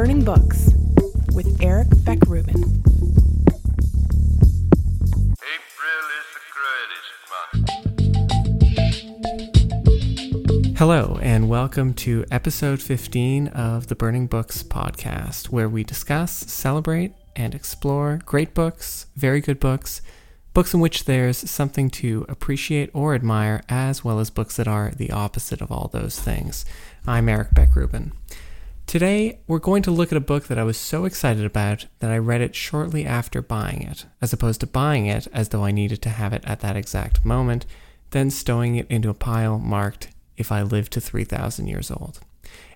Burning Books with Eric Beck Rubin. April is the greatest month. Hello, and welcome to episode 15 of the Burning Books podcast, where we discuss, celebrate, and explore great books, very good books, books in which there's something to appreciate or admire, as well as books that are the opposite of all those things. I'm Eric Beck Rubin. Today, we're going to look at a book that I was so excited about that I read it shortly after buying it, as opposed to buying it as though I needed to have it at that exact moment, then stowing it into a pile marked, If I Live to 3,000 Years Old.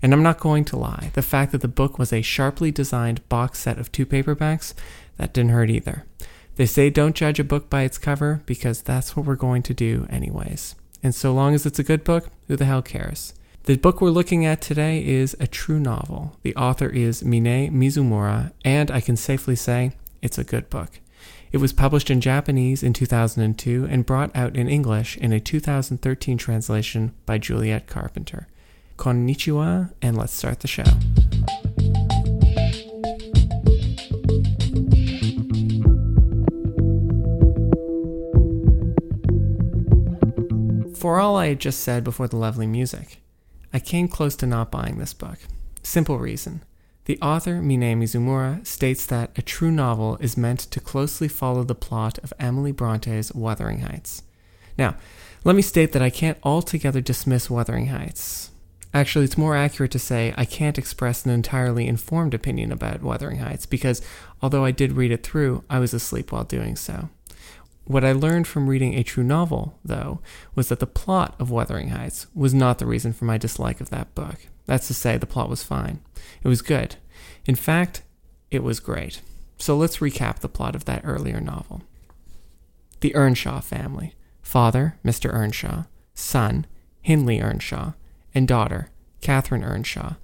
And I'm not going to lie, the fact that the book was a sharply designed box set of two paperbacks, that didn't hurt either. They say don't judge a book by its cover because that's what we're going to do anyways. And so long as it's a good book, who the hell cares? The book we're looking at today is a true novel. The author is Minae Mizumura, and I can safely say it's a good book. It was published in Japanese in 2002 and brought out in English in a 2013 translation by Juliet Carpenter. Konnichiwa, and let's start the show. For all I had just said before the lovely music, I came close to not buying this book. Simple reason. The author, Minae Mizumura, states that a true novel is meant to closely follow the plot of Emily Bronte's Wuthering Heights. Now, let me state that I can't altogether dismiss Wuthering Heights. Actually, it's more accurate to say I can't express an entirely informed opinion about Wuthering Heights because, although I did read it through, I was asleep while doing so. What I learned from reading a true novel, though, was that the plot of Wuthering Heights was not the reason for my dislike of that book. That's to say, the plot was fine. It was good. In fact, it was great. So let's recap the plot of that earlier novel. The Earnshaw family father, Mr. Earnshaw, son, Hindley Earnshaw, and daughter, Catherine Earnshaw,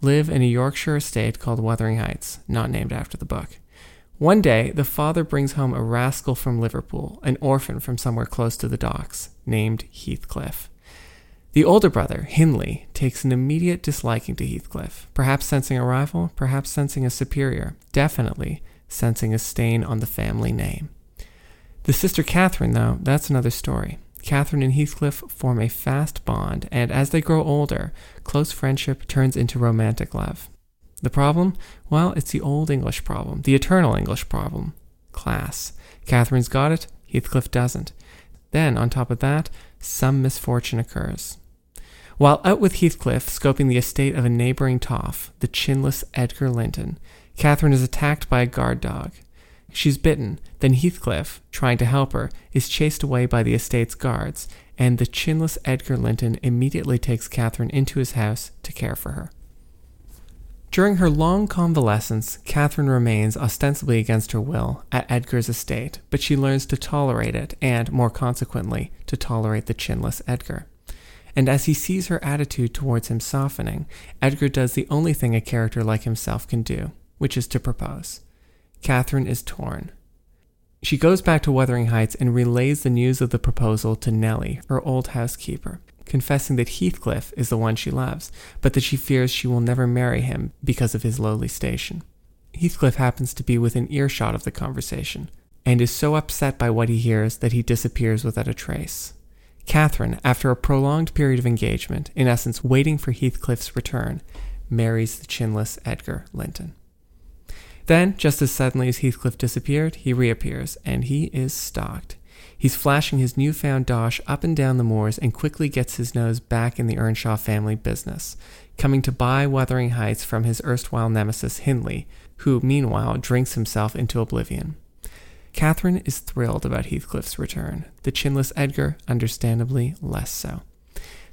live in a Yorkshire estate called Wuthering Heights, not named after the book. One day, the father brings home a rascal from Liverpool, an orphan from somewhere close to the docks, named Heathcliff. The older brother, Hindley, takes an immediate disliking to Heathcliff, perhaps sensing a rival, perhaps sensing a superior, definitely sensing a stain on the family name. The sister Catherine, though, that's another story. Catherine and Heathcliff form a fast bond, and as they grow older, close friendship turns into romantic love. The problem? Well, it's the old English problem, the eternal English problem class. Catherine's got it, Heathcliff doesn't. Then, on top of that, some misfortune occurs. While out with Heathcliff, scoping the estate of a neighboring toff, the chinless Edgar Linton, Catherine is attacked by a guard dog. She's bitten, then Heathcliff, trying to help her, is chased away by the estate's guards, and the chinless Edgar Linton immediately takes Catherine into his house to care for her. During her long convalescence, Catherine remains ostensibly against her will at Edgar's estate, but she learns to tolerate it and, more consequently, to tolerate the chinless Edgar. And as he sees her attitude towards him softening, Edgar does the only thing a character like himself can do, which is to propose. Catherine is torn. She goes back to Wuthering Heights and relays the news of the proposal to Nellie, her old housekeeper confessing that Heathcliff is the one she loves, but that she fears she will never marry him because of his lowly station. Heathcliff happens to be within earshot of the conversation, and is so upset by what he hears that he disappears without a trace. Catherine, after a prolonged period of engagement, in essence waiting for Heathcliff's return, marries the chinless Edgar Linton. Then, just as suddenly as Heathcliff disappeared, he reappears, and he is stalked. He's flashing his newfound dosh up and down the moors and quickly gets his nose back in the Earnshaw family business, coming to buy Wuthering Heights from his erstwhile nemesis Hindley, who, meanwhile, drinks himself into oblivion. Catherine is thrilled about Heathcliff's return, the chinless Edgar, understandably, less so.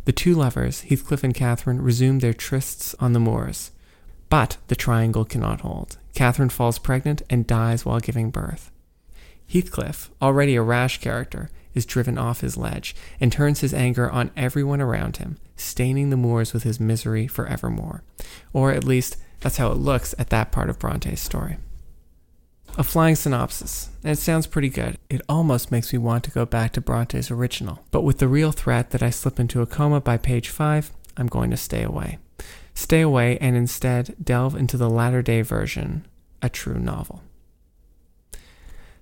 The two lovers, Heathcliff and Catherine, resume their trysts on the moors. But the triangle cannot hold. Catherine falls pregnant and dies while giving birth. Heathcliff, already a rash character, is driven off his ledge and turns his anger on everyone around him, staining the moors with his misery forevermore. Or at least, that's how it looks at that part of Bronte's story. A flying synopsis, and it sounds pretty good. It almost makes me want to go back to Bronte's original, but with the real threat that I slip into a coma by page 5, I'm going to stay away. stay away and instead delve into the latter day version, a true novel.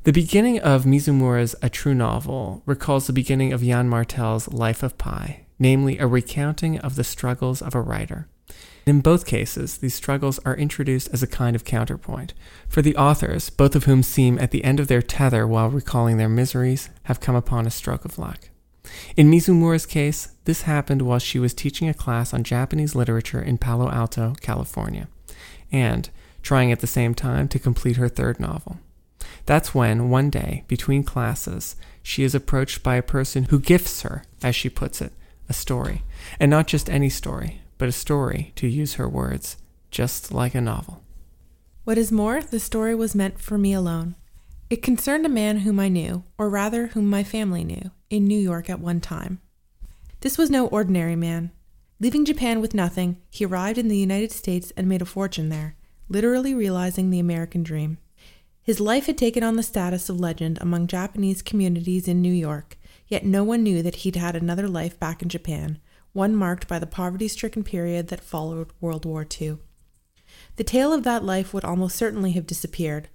The beginning of Mizumura's A True Novel recalls the beginning of Yann Martel's Life of Pi, namely a recounting of the struggles of a writer. In both cases, these struggles are introduced as a kind of counterpoint, for the authors, both of whom seem at the end of their tether while recalling their miseries, have come upon a stroke of luck. In Mizumura's case, this happened while she was teaching a class on Japanese literature in Palo Alto, California, and trying at the same time to complete her third novel. That's when, one day, between classes, she is approached by a person who gifts her, as she puts it, a story. And not just any story, but a story, to use her words, just like a novel. What is more, the story was meant for me alone. It concerned a man whom I knew, or rather, whom my family knew, in New York at one time. This was no ordinary man. Leaving Japan with nothing, he arrived in the United States and made a fortune there, literally realizing the American dream. His life had taken on the status of legend among Japanese communities in New York, yet no one knew that he'd had another life back in Japan, one marked by the poverty stricken period that followed World War II. The tale of that life would almost certainly have disappeared,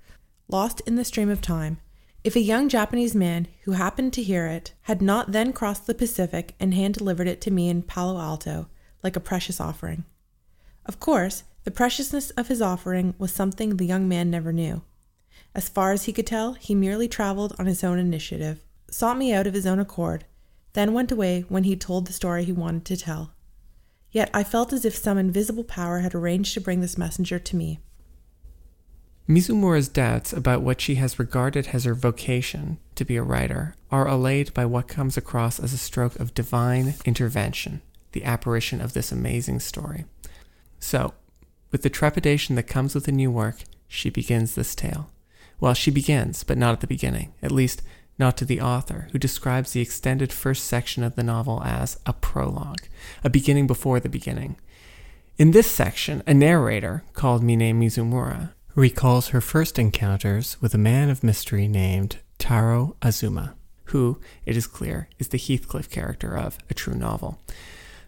lost in the stream of time, if a young Japanese man who happened to hear it had not then crossed the Pacific and hand delivered it to me in Palo Alto like a precious offering. Of course, the preciousness of his offering was something the young man never knew. As far as he could tell, he merely traveled on his own initiative, sought me out of his own accord, then went away when he'd told the story he wanted to tell. Yet I felt as if some invisible power had arranged to bring this messenger to me. Mizumura's doubts about what she has regarded as her vocation to be a writer are allayed by what comes across as a stroke of divine intervention, the apparition of this amazing story. So, with the trepidation that comes with a new work, she begins this tale. Well, she begins, but not at the beginning, at least not to the author, who describes the extended first section of the novel as a prologue, a beginning before the beginning. In this section, a narrator, called Minae Mizumura, recalls her first encounters with a man of mystery named Taro Azuma, who, it is clear, is the Heathcliff character of A True Novel.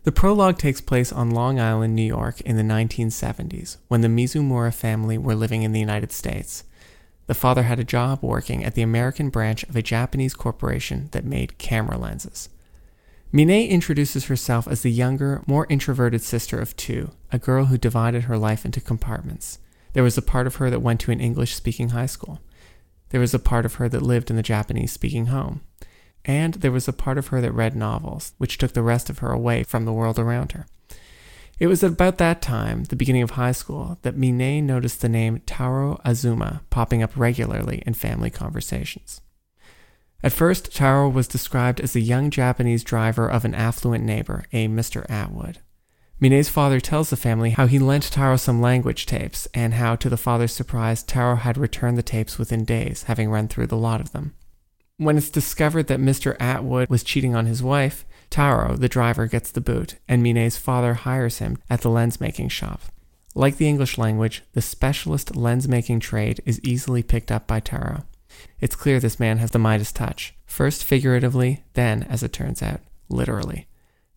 The prologue takes place on Long Island, New York in the 1970s, when the Mizumura family were living in the United States. The father had a job working at the American branch of a Japanese corporation that made camera lenses. Minae introduces herself as the younger, more introverted sister of two, a girl who divided her life into compartments. There was a part of her that went to an English speaking high school. There was a part of her that lived in the Japanese speaking home. And there was a part of her that read novels, which took the rest of her away from the world around her. It was at about that time, the beginning of high school, that Minae noticed the name Taro Azuma popping up regularly in family conversations. At first, Taro was described as the young Japanese driver of an affluent neighbor, a Mr. Atwood. Minae's father tells the family how he lent Taro some language tapes, and how, to the father's surprise, Taro had returned the tapes within days, having run through the lot of them. When it's discovered that Mr. Atwood was cheating on his wife, Taro, the driver, gets the boot, and Minae's father hires him at the lens making shop. Like the English language, the specialist lens making trade is easily picked up by Taro. It's clear this man has the Midas touch, first figuratively, then, as it turns out, literally.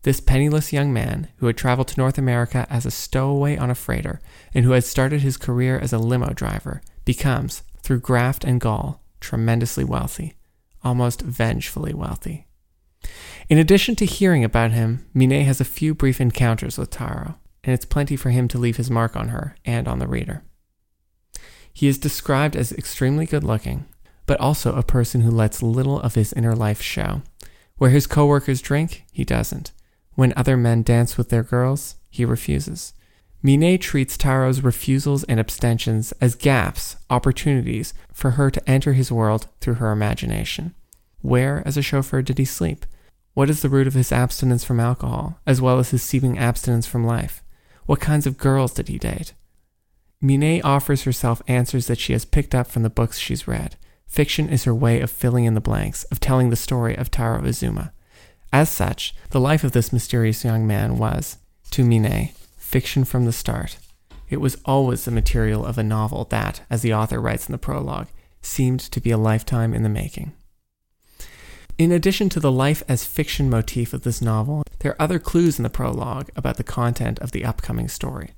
This penniless young man, who had traveled to North America as a stowaway on a freighter and who had started his career as a limo driver, becomes, through graft and gall, tremendously wealthy, almost vengefully wealthy. In addition to hearing about him, Minae has a few brief encounters with Taro, and it's plenty for him to leave his mark on her and on the reader. He is described as extremely good looking, but also a person who lets little of his inner life show. Where his coworkers drink, he doesn't. When other men dance with their girls, he refuses. Minae treats Taro's refusals and abstentions as gaps, opportunities for her to enter his world through her imagination. Where, as a chauffeur, did he sleep? What is the root of his abstinence from alcohol, as well as his seeming abstinence from life? What kinds of girls did he date? Minae offers herself answers that she has picked up from the books she's read. Fiction is her way of filling in the blanks, of telling the story of Taro Azuma. As such, the life of this mysterious young man was, to Minae, fiction from the start. It was always the material of a novel that, as the author writes in the prologue, seemed to be a lifetime in the making. In addition to the life as fiction motif of this novel, there are other clues in the prologue about the content of the upcoming story.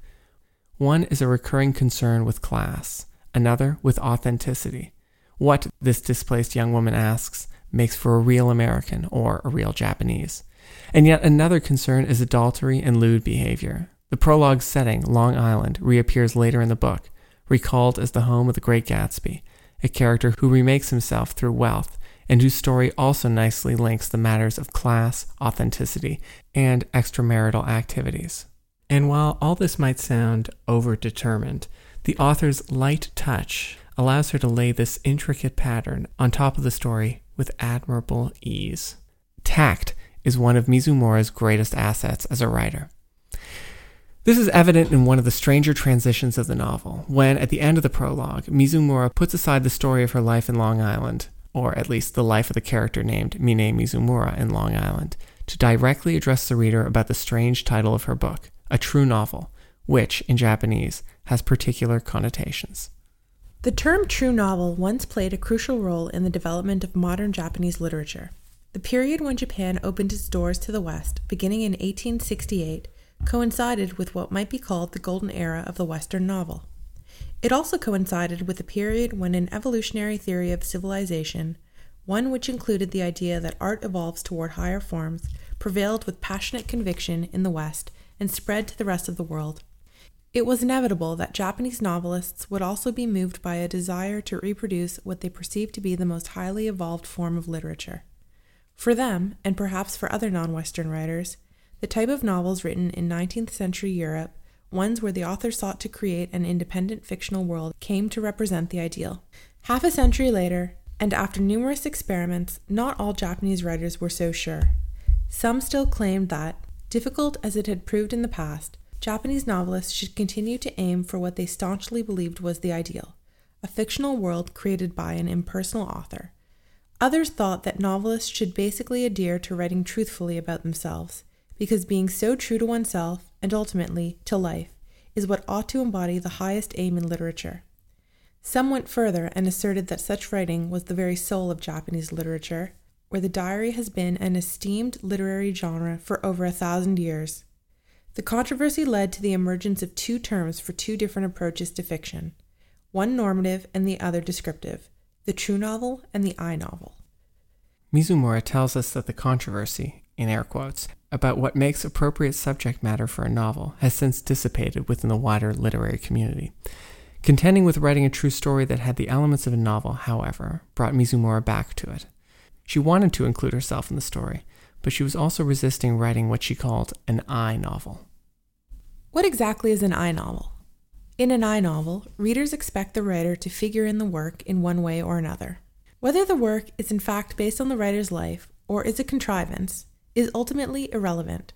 One is a recurring concern with class, another with authenticity. What, this displaced young woman asks, makes for a real American or a real Japanese? And yet another concern is adultery and lewd behavior. The prologue setting, Long Island, reappears later in the book, recalled as the home of the great Gatsby, a character who remakes himself through wealth and whose story also nicely links the matters of class, authenticity, and extramarital activities. And while all this might sound overdetermined, the author's light touch allows her to lay this intricate pattern on top of the story with admirable ease. Tact is one of Mizumura's greatest assets as a writer. This is evident in one of the stranger transitions of the novel, when, at the end of the prologue, Mizumura puts aside the story of her life in Long Island, or at least the life of the character named Minae Mizumura in Long Island, to directly address the reader about the strange title of her book, a true novel, which, in Japanese, has particular connotations. The term true novel once played a crucial role in the development of modern Japanese literature. The period when Japan opened its doors to the West, beginning in 1868, coincided with what might be called the golden era of the Western novel. It also coincided with a period when an evolutionary theory of civilization, one which included the idea that art evolves toward higher forms, prevailed with passionate conviction in the West and spread to the rest of the world. It was inevitable that Japanese novelists would also be moved by a desire to reproduce what they perceived to be the most highly evolved form of literature. For them, and perhaps for other non Western writers, the type of novels written in 19th century Europe, ones where the author sought to create an independent fictional world, came to represent the ideal. Half a century later, and after numerous experiments, not all Japanese writers were so sure. Some still claimed that, difficult as it had proved in the past, Japanese novelists should continue to aim for what they staunchly believed was the ideal a fictional world created by an impersonal author. Others thought that novelists should basically adhere to writing truthfully about themselves, because being so true to oneself, and ultimately to life, is what ought to embody the highest aim in literature. Some went further and asserted that such writing was the very soul of Japanese literature, where the diary has been an esteemed literary genre for over a thousand years. The controversy led to the emergence of two terms for two different approaches to fiction one normative and the other descriptive the true novel and the I novel. Mizumura tells us that the controversy, in air quotes, about what makes appropriate subject matter for a novel has since dissipated within the wider literary community. Contending with writing a true story that had the elements of a novel, however, brought Mizumura back to it. She wanted to include herself in the story, but she was also resisting writing what she called an I novel. What exactly is an I novel? In an I novel, readers expect the writer to figure in the work in one way or another. Whether the work is in fact based on the writer's life or is a contrivance is ultimately irrelevant.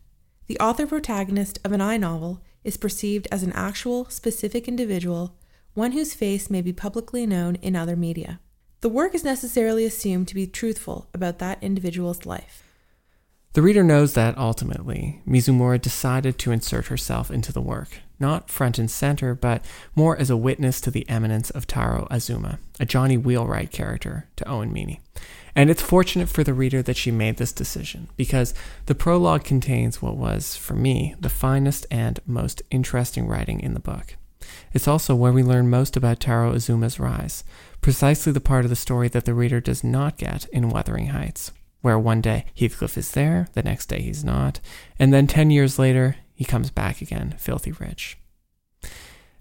The author protagonist of an I novel is perceived as an actual, specific individual, one whose face may be publicly known in other media. The work is necessarily assumed to be truthful about that individual's life. The reader knows that ultimately, Mizumura decided to insert herself into the work, not front and center, but more as a witness to the eminence of Taro Azuma, a Johnny Wheelwright character to Owen Meany. And it's fortunate for the reader that she made this decision, because the prologue contains what was, for me, the finest and most interesting writing in the book. It's also where we learn most about Taro Azuma's rise, precisely the part of the story that the reader does not get in Wuthering Heights, where one day Heathcliff is there, the next day he's not, and then 10 years later, he comes back again, filthy rich.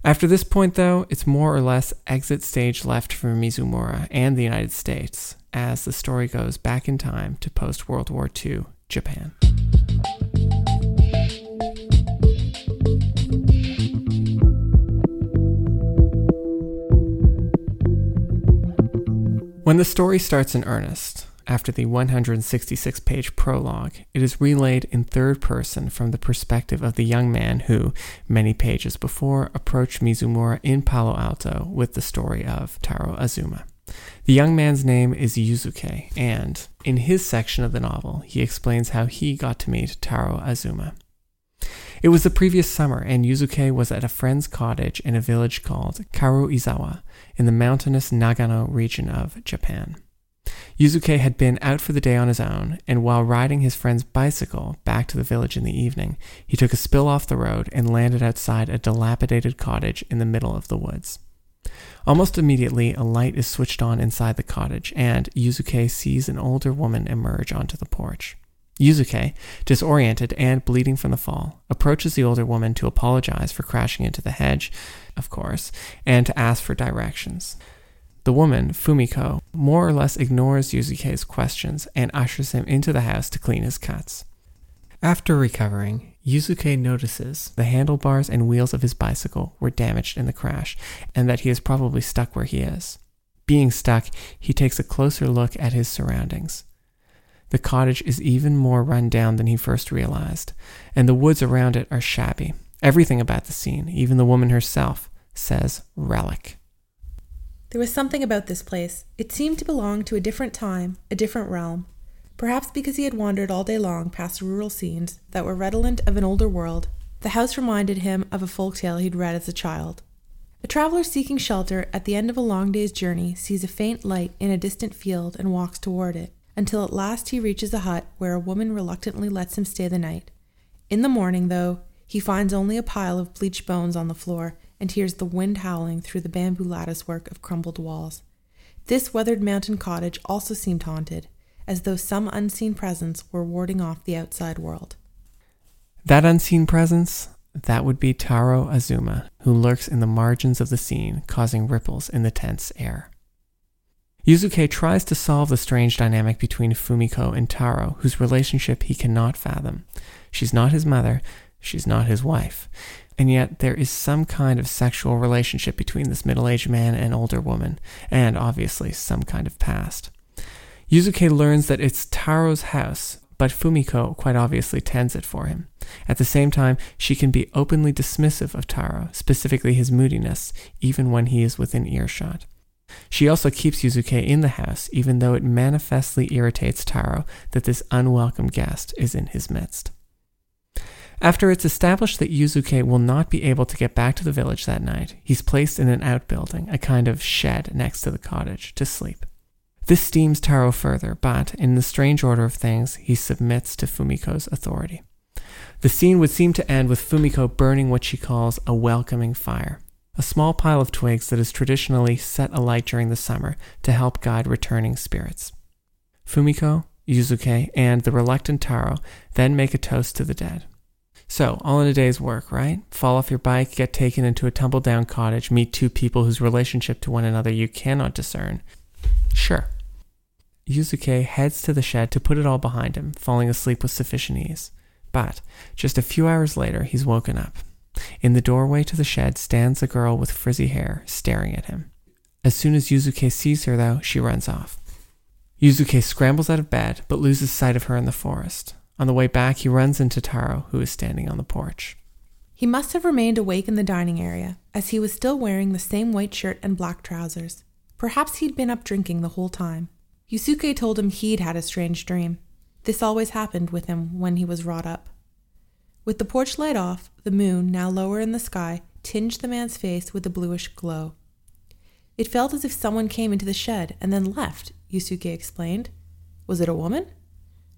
After this point, though, it's more or less exit stage left for Mizumura and the United States as the story goes back in time to post World War II Japan. When the story starts in earnest, after the 166 page prologue, it is relayed in third person from the perspective of the young man who, many pages before, approached Mizumura in Palo Alto with the story of Taro Azuma. The young man's name is Yusuke, and in his section of the novel, he explains how he got to meet Taro Azuma. It was the previous summer, and Yusuke was at a friend's cottage in a village called Karuizawa in the mountainous Nagano region of Japan. Yusuke had been out for the day on his own, and while riding his friend's bicycle back to the village in the evening, he took a spill off the road and landed outside a dilapidated cottage in the middle of the woods. Almost immediately, a light is switched on inside the cottage, and Yusuke sees an older woman emerge onto the porch. Yusuke, disoriented and bleeding from the fall, approaches the older woman to apologize for crashing into the hedge, of course, and to ask for directions. The woman, Fumiko, more or less ignores Yusuke's questions and ushers him into the house to clean his cuts. After recovering, Yusuke notices the handlebars and wheels of his bicycle were damaged in the crash and that he is probably stuck where he is. Being stuck, he takes a closer look at his surroundings. The cottage is even more run down than he first realized, and the woods around it are shabby. Everything about the scene, even the woman herself, says relic. There was something about this place. It seemed to belong to a different time, a different realm. Perhaps because he had wandered all day long past rural scenes that were redolent of an older world, the house reminded him of a folk tale he'd read as a child. A traveler seeking shelter at the end of a long day's journey sees a faint light in a distant field and walks toward it until at last he reaches a hut where a woman reluctantly lets him stay the night. In the morning, though, he finds only a pile of bleached bones on the floor and hears the wind howling through the bamboo latticework of crumbled walls. This weathered mountain cottage also seemed haunted, as though some unseen presence were warding off the outside world. That unseen presence, that would be Taro Azuma, who lurks in the margins of the scene, causing ripples in the tense air. Yusuke tries to solve the strange dynamic between Fumiko and Taro, whose relationship he cannot fathom. She's not his mother, she's not his wife, and yet there is some kind of sexual relationship between this middle aged man and older woman, and obviously some kind of past. Yusuke learns that it's Taro's house, but Fumiko quite obviously tends it for him. At the same time, she can be openly dismissive of Taro, specifically his moodiness, even when he is within earshot. She also keeps Yusuke in the house, even though it manifestly irritates Taro that this unwelcome guest is in his midst. After it's established that Yusuke will not be able to get back to the village that night, he's placed in an outbuilding, a kind of shed next to the cottage, to sleep. This steams Taro further, but in the strange order of things, he submits to Fumiko's authority. The scene would seem to end with Fumiko burning what she calls a welcoming fire a small pile of twigs that is traditionally set alight during the summer to help guide returning spirits. Fumiko, Yusuke, and the reluctant Taro then make a toast to the dead. So, all in a day's work, right? Fall off your bike, get taken into a tumble down cottage, meet two people whose relationship to one another you cannot discern. Sure. Yusuke heads to the shed to put it all behind him, falling asleep with sufficient ease. But just a few hours later, he's woken up. In the doorway to the shed stands a girl with frizzy hair, staring at him. As soon as Yusuke sees her, though, she runs off. Yusuke scrambles out of bed, but loses sight of her in the forest. On the way back, he runs into Taro, who is standing on the porch. He must have remained awake in the dining area, as he was still wearing the same white shirt and black trousers. Perhaps he'd been up drinking the whole time. Yusuke told him he'd had a strange dream. This always happened with him when he was wrought up. With the porch light off, the moon, now lower in the sky, tinged the man's face with a bluish glow. It felt as if someone came into the shed and then left, Yusuke explained. Was it a woman?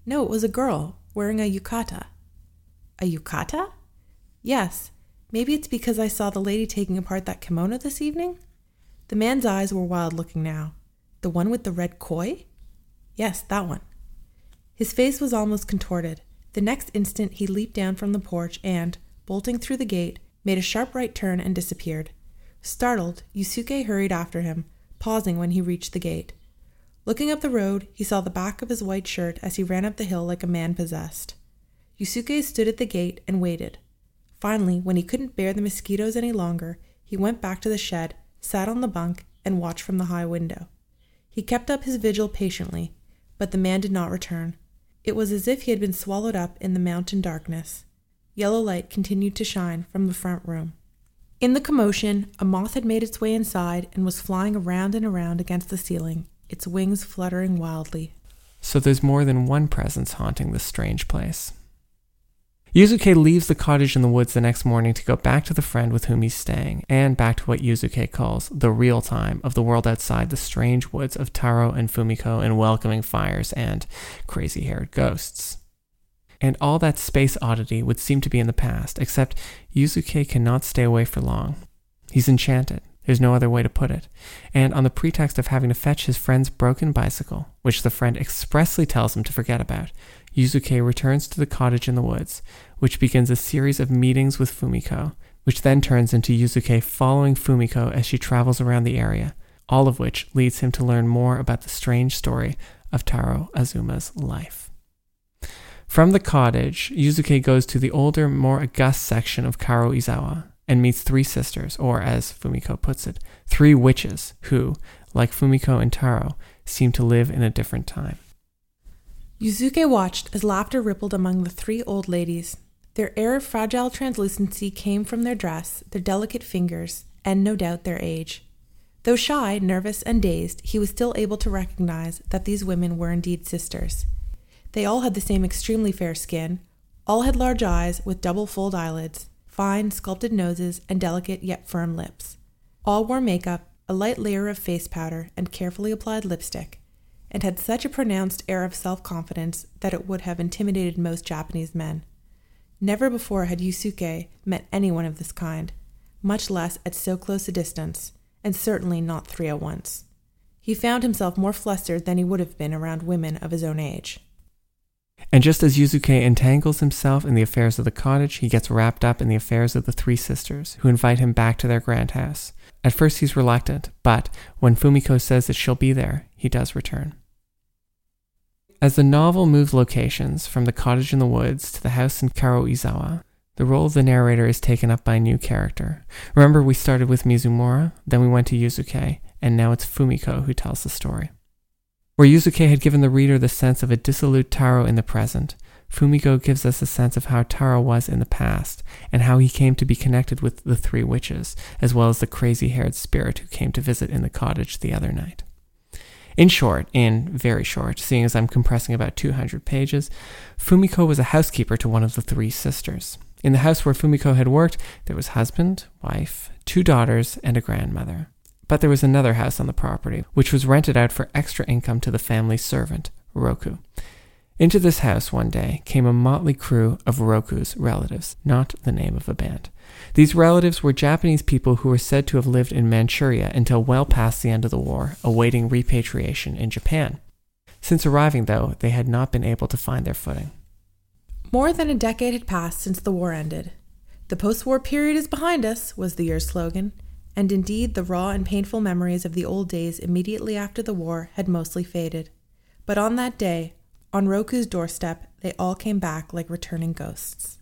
No, it was a girl, wearing a yukata. A yukata? Yes. Maybe it's because I saw the lady taking apart that kimono this evening? The man's eyes were wild looking now. The one with the red koi? Yes, that one. His face was almost contorted. The next instant he leaped down from the porch and, bolting through the gate, made a sharp right turn and disappeared. Startled, Yusuke hurried after him, pausing when he reached the gate. Looking up the road, he saw the back of his white shirt as he ran up the hill like a man possessed. Yusuke stood at the gate and waited. Finally, when he couldn't bear the mosquitoes any longer, he went back to the shed, sat on the bunk, and watched from the high window. He kept up his vigil patiently, but the man did not return. It was as if he had been swallowed up in the mountain darkness. Yellow light continued to shine from the front room. In the commotion, a moth had made its way inside and was flying around and around against the ceiling, its wings fluttering wildly. So there's more than one presence haunting this strange place. Yusuke leaves the cottage in the woods the next morning to go back to the friend with whom he's staying, and back to what Yusuke calls the real time of the world outside the strange woods of Taro and Fumiko and welcoming fires and crazy haired ghosts. And all that space oddity would seem to be in the past, except Yusuke cannot stay away for long. He's enchanted. There's no other way to put it. And on the pretext of having to fetch his friend's broken bicycle, which the friend expressly tells him to forget about, Yusuke returns to the cottage in the woods, which begins a series of meetings with Fumiko, which then turns into Yusuke following Fumiko as she travels around the area, all of which leads him to learn more about the strange story of Taro Azuma's life. From the cottage, Yusuke goes to the older, more august section of Karuizawa and meets three sisters, or as Fumiko puts it, three witches who, like Fumiko and Taro, seem to live in a different time. Yusuke watched as laughter rippled among the three old ladies. Their air of fragile translucency came from their dress, their delicate fingers, and no doubt their age. Though shy, nervous, and dazed, he was still able to recognize that these women were indeed sisters. They all had the same extremely fair skin, all had large eyes with double fold eyelids, fine, sculpted noses, and delicate yet firm lips. All wore makeup, a light layer of face powder, and carefully applied lipstick and had such a pronounced air of self confidence that it would have intimidated most Japanese men. Never before had Yusuke met anyone of this kind, much less at so close a distance, and certainly not three at once. He found himself more flustered than he would have been around women of his own age. And just as Yusuke entangles himself in the affairs of the cottage, he gets wrapped up in the affairs of the three sisters, who invite him back to their grand house. At first, he's reluctant, but when Fumiko says that she'll be there, he does return. As the novel moves locations from the cottage in the woods to the house in Karuizawa, the role of the narrator is taken up by a new character. Remember, we started with Mizumura, then we went to Yusuke, and now it's Fumiko who tells the story. Where Yusuke had given the reader the sense of a dissolute Taro in the present, Fumiko gives us a sense of how Taro was in the past, and how he came to be connected with the three witches, as well as the crazy haired spirit who came to visit in the cottage the other night. In short, in very short, seeing as I'm compressing about 200 pages, Fumiko was a housekeeper to one of the three sisters. In the house where Fumiko had worked, there was husband, wife, two daughters, and a grandmother. But there was another house on the property, which was rented out for extra income to the family servant, Roku. Into this house one day came a motley crew of Roku's relatives, not the name of a band. These relatives were Japanese people who were said to have lived in Manchuria until well past the end of the war, awaiting repatriation in Japan. Since arriving, though, they had not been able to find their footing. More than a decade had passed since the war ended. The post war period is behind us, was the year's slogan, and indeed the raw and painful memories of the old days immediately after the war had mostly faded. But on that day, on Roku's doorstep, they all came back like returning ghosts.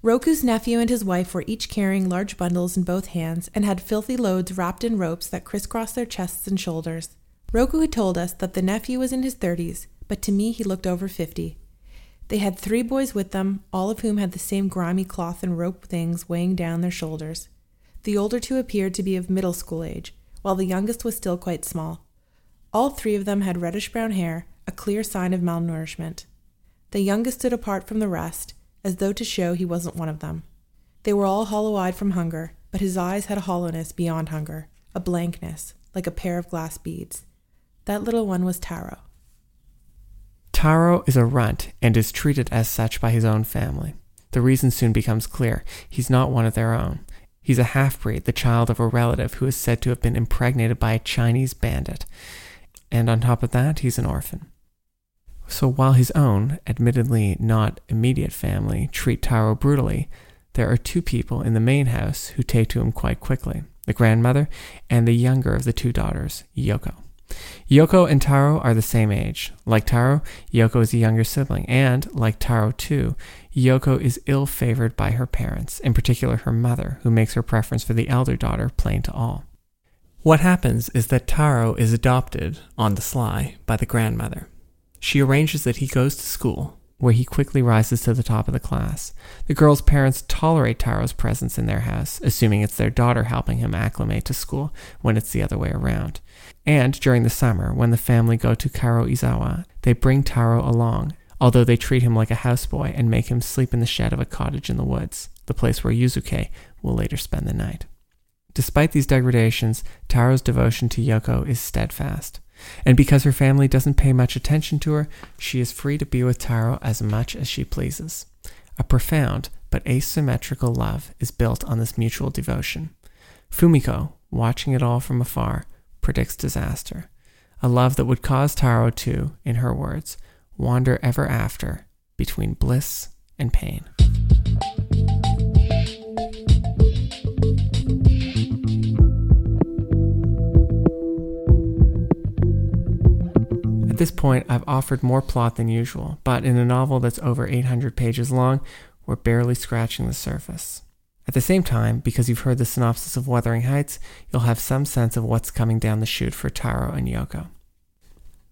Roku's nephew and his wife were each carrying large bundles in both hands and had filthy loads wrapped in ropes that crisscrossed their chests and shoulders. Roku had told us that the nephew was in his 30s, but to me he looked over 50. They had three boys with them, all of whom had the same grimy cloth and rope things weighing down their shoulders. The older two appeared to be of middle school age, while the youngest was still quite small. All three of them had reddish brown hair, a clear sign of malnourishment. The youngest stood apart from the rest, as though to show he wasn't one of them. They were all hollow eyed from hunger, but his eyes had a hollowness beyond hunger, a blankness, like a pair of glass beads. That little one was Taro. Taro is a runt and is treated as such by his own family. The reason soon becomes clear. He's not one of their own. He's a half breed, the child of a relative who is said to have been impregnated by a Chinese bandit. And on top of that, he's an orphan. So while his own, admittedly not immediate family, treat Taro brutally, there are two people in the main house who take to him quite quickly the grandmother and the younger of the two daughters, Yoko. Yoko and Taro are the same age. Like Taro, Yoko is a younger sibling, and, like Taro too, Yoko is ill favored by her parents, in particular her mother, who makes her preference for the elder daughter plain to all. What happens is that Taro is adopted, on the sly, by the grandmother. She arranges that he goes to school, where he quickly rises to the top of the class. The girl's parents tolerate Taro's presence in their house, assuming it's their daughter helping him acclimate to school when it's the other way around. And during the summer, when the family go to Karuizawa, they bring Taro along, although they treat him like a houseboy and make him sleep in the shed of a cottage in the woods, the place where Yusuke will later spend the night. Despite these degradations, Taro's devotion to Yoko is steadfast. And because her family doesn't pay much attention to her, she is free to be with Taro as much as she pleases. A profound but asymmetrical love is built on this mutual devotion. Fumiko, watching it all from afar, predicts disaster. A love that would cause Taro to, in her words, wander ever after between bliss and pain. This point, I've offered more plot than usual, but in a novel that's over 800 pages long, we're barely scratching the surface. At the same time, because you've heard the synopsis of Wuthering Heights, you'll have some sense of what's coming down the chute for Taro and Yoko.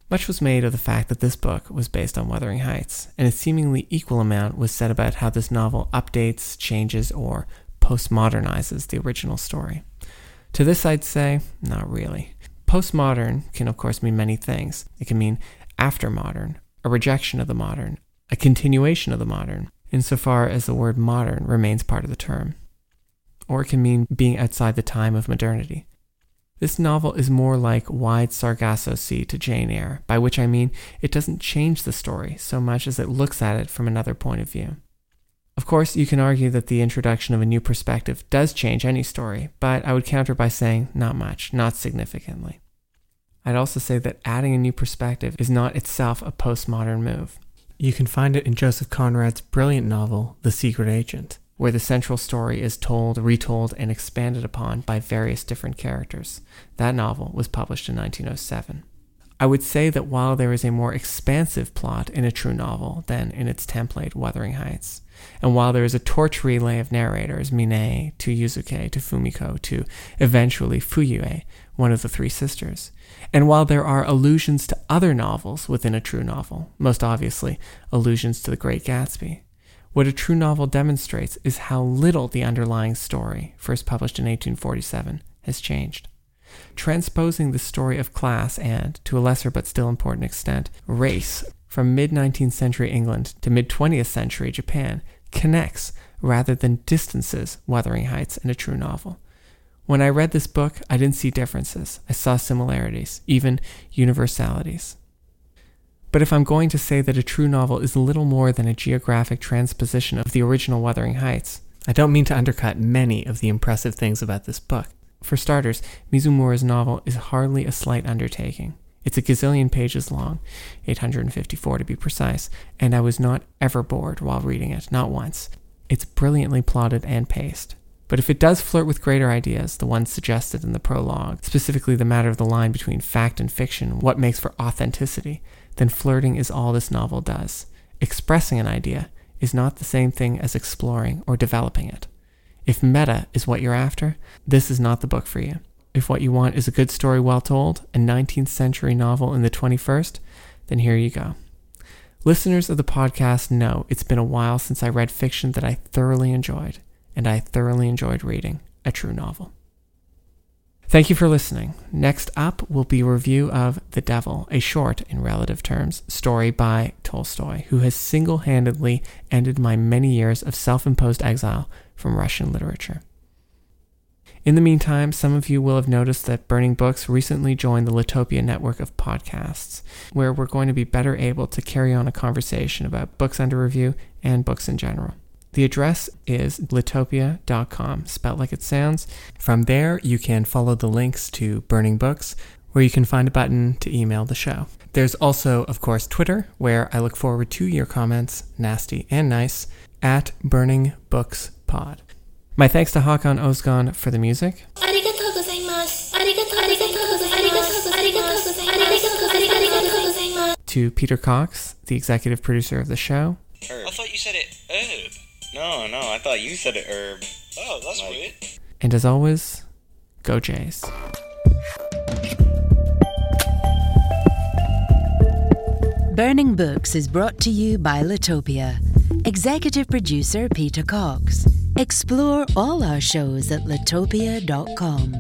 Much was made of the fact that this book was based on Wuthering Heights, and a seemingly equal amount was said about how this novel updates, changes, or postmodernizes the original story. To this, I'd say, not really. Postmodern can, of course, mean many things. It can mean after modern, a rejection of the modern, a continuation of the modern, insofar as the word modern remains part of the term. Or it can mean being outside the time of modernity. This novel is more like Wide Sargasso Sea to Jane Eyre, by which I mean it doesn't change the story so much as it looks at it from another point of view. Of course, you can argue that the introduction of a new perspective does change any story, but I would counter by saying not much, not significantly. I'd also say that adding a new perspective is not itself a postmodern move. You can find it in Joseph Conrad's brilliant novel, The Secret Agent, where the central story is told, retold, and expanded upon by various different characters. That novel was published in 1907. I would say that while there is a more expansive plot in a true novel than in its template, Wuthering Heights, and while there is a torch relay of narrators, Minae to Yusuke to Fumiko to eventually Fuyue, one of the three sisters, and while there are allusions to other novels within a true novel, most obviously allusions to The Great Gatsby, what a true novel demonstrates is how little the underlying story, first published in 1847, has changed. Transposing the story of class and, to a lesser but still important extent, race from mid 19th century England to mid 20th century Japan connects rather than distances Wuthering Heights and a true novel. When I read this book, I didn't see differences. I saw similarities, even universalities. But if I'm going to say that a true novel is little more than a geographic transposition of the original Wuthering Heights, I don't mean to undercut many of the impressive things about this book. For starters, Mizumura's novel is hardly a slight undertaking. It's a gazillion pages long, 854 to be precise, and I was not ever bored while reading it, not once. It's brilliantly plotted and paced. But if it does flirt with greater ideas, the ones suggested in the prologue, specifically the matter of the line between fact and fiction, what makes for authenticity, then flirting is all this novel does. Expressing an idea is not the same thing as exploring or developing it. If meta is what you're after, this is not the book for you. If what you want is a good story well told, a 19th century novel in the 21st, then here you go. Listeners of the podcast know it's been a while since I read fiction that I thoroughly enjoyed, and I thoroughly enjoyed reading a true novel. Thank you for listening. Next up will be a review of The Devil, a short, in relative terms, story by Tolstoy, who has single handedly ended my many years of self imposed exile from Russian literature. In the meantime, some of you will have noticed that Burning Books recently joined the Litopia network of podcasts, where we're going to be better able to carry on a conversation about books under review and books in general. The address is litopia.com, spelled like it sounds. From there, you can follow the links to Burning Books, where you can find a button to email the show. There's also, of course, Twitter, where I look forward to your comments, nasty and nice, at Burning Books Pod. My thanks to Hakan Ozgan for the music. To Peter Cox, the executive producer of the show. Herb. I thought you said it herb. No, no, I thought you said it herb. Oh, that's like. weird. And as always, go Jays. Burning Books is brought to you by Litopia. Executive producer Peter Cox. Explore all our shows at litopia.com.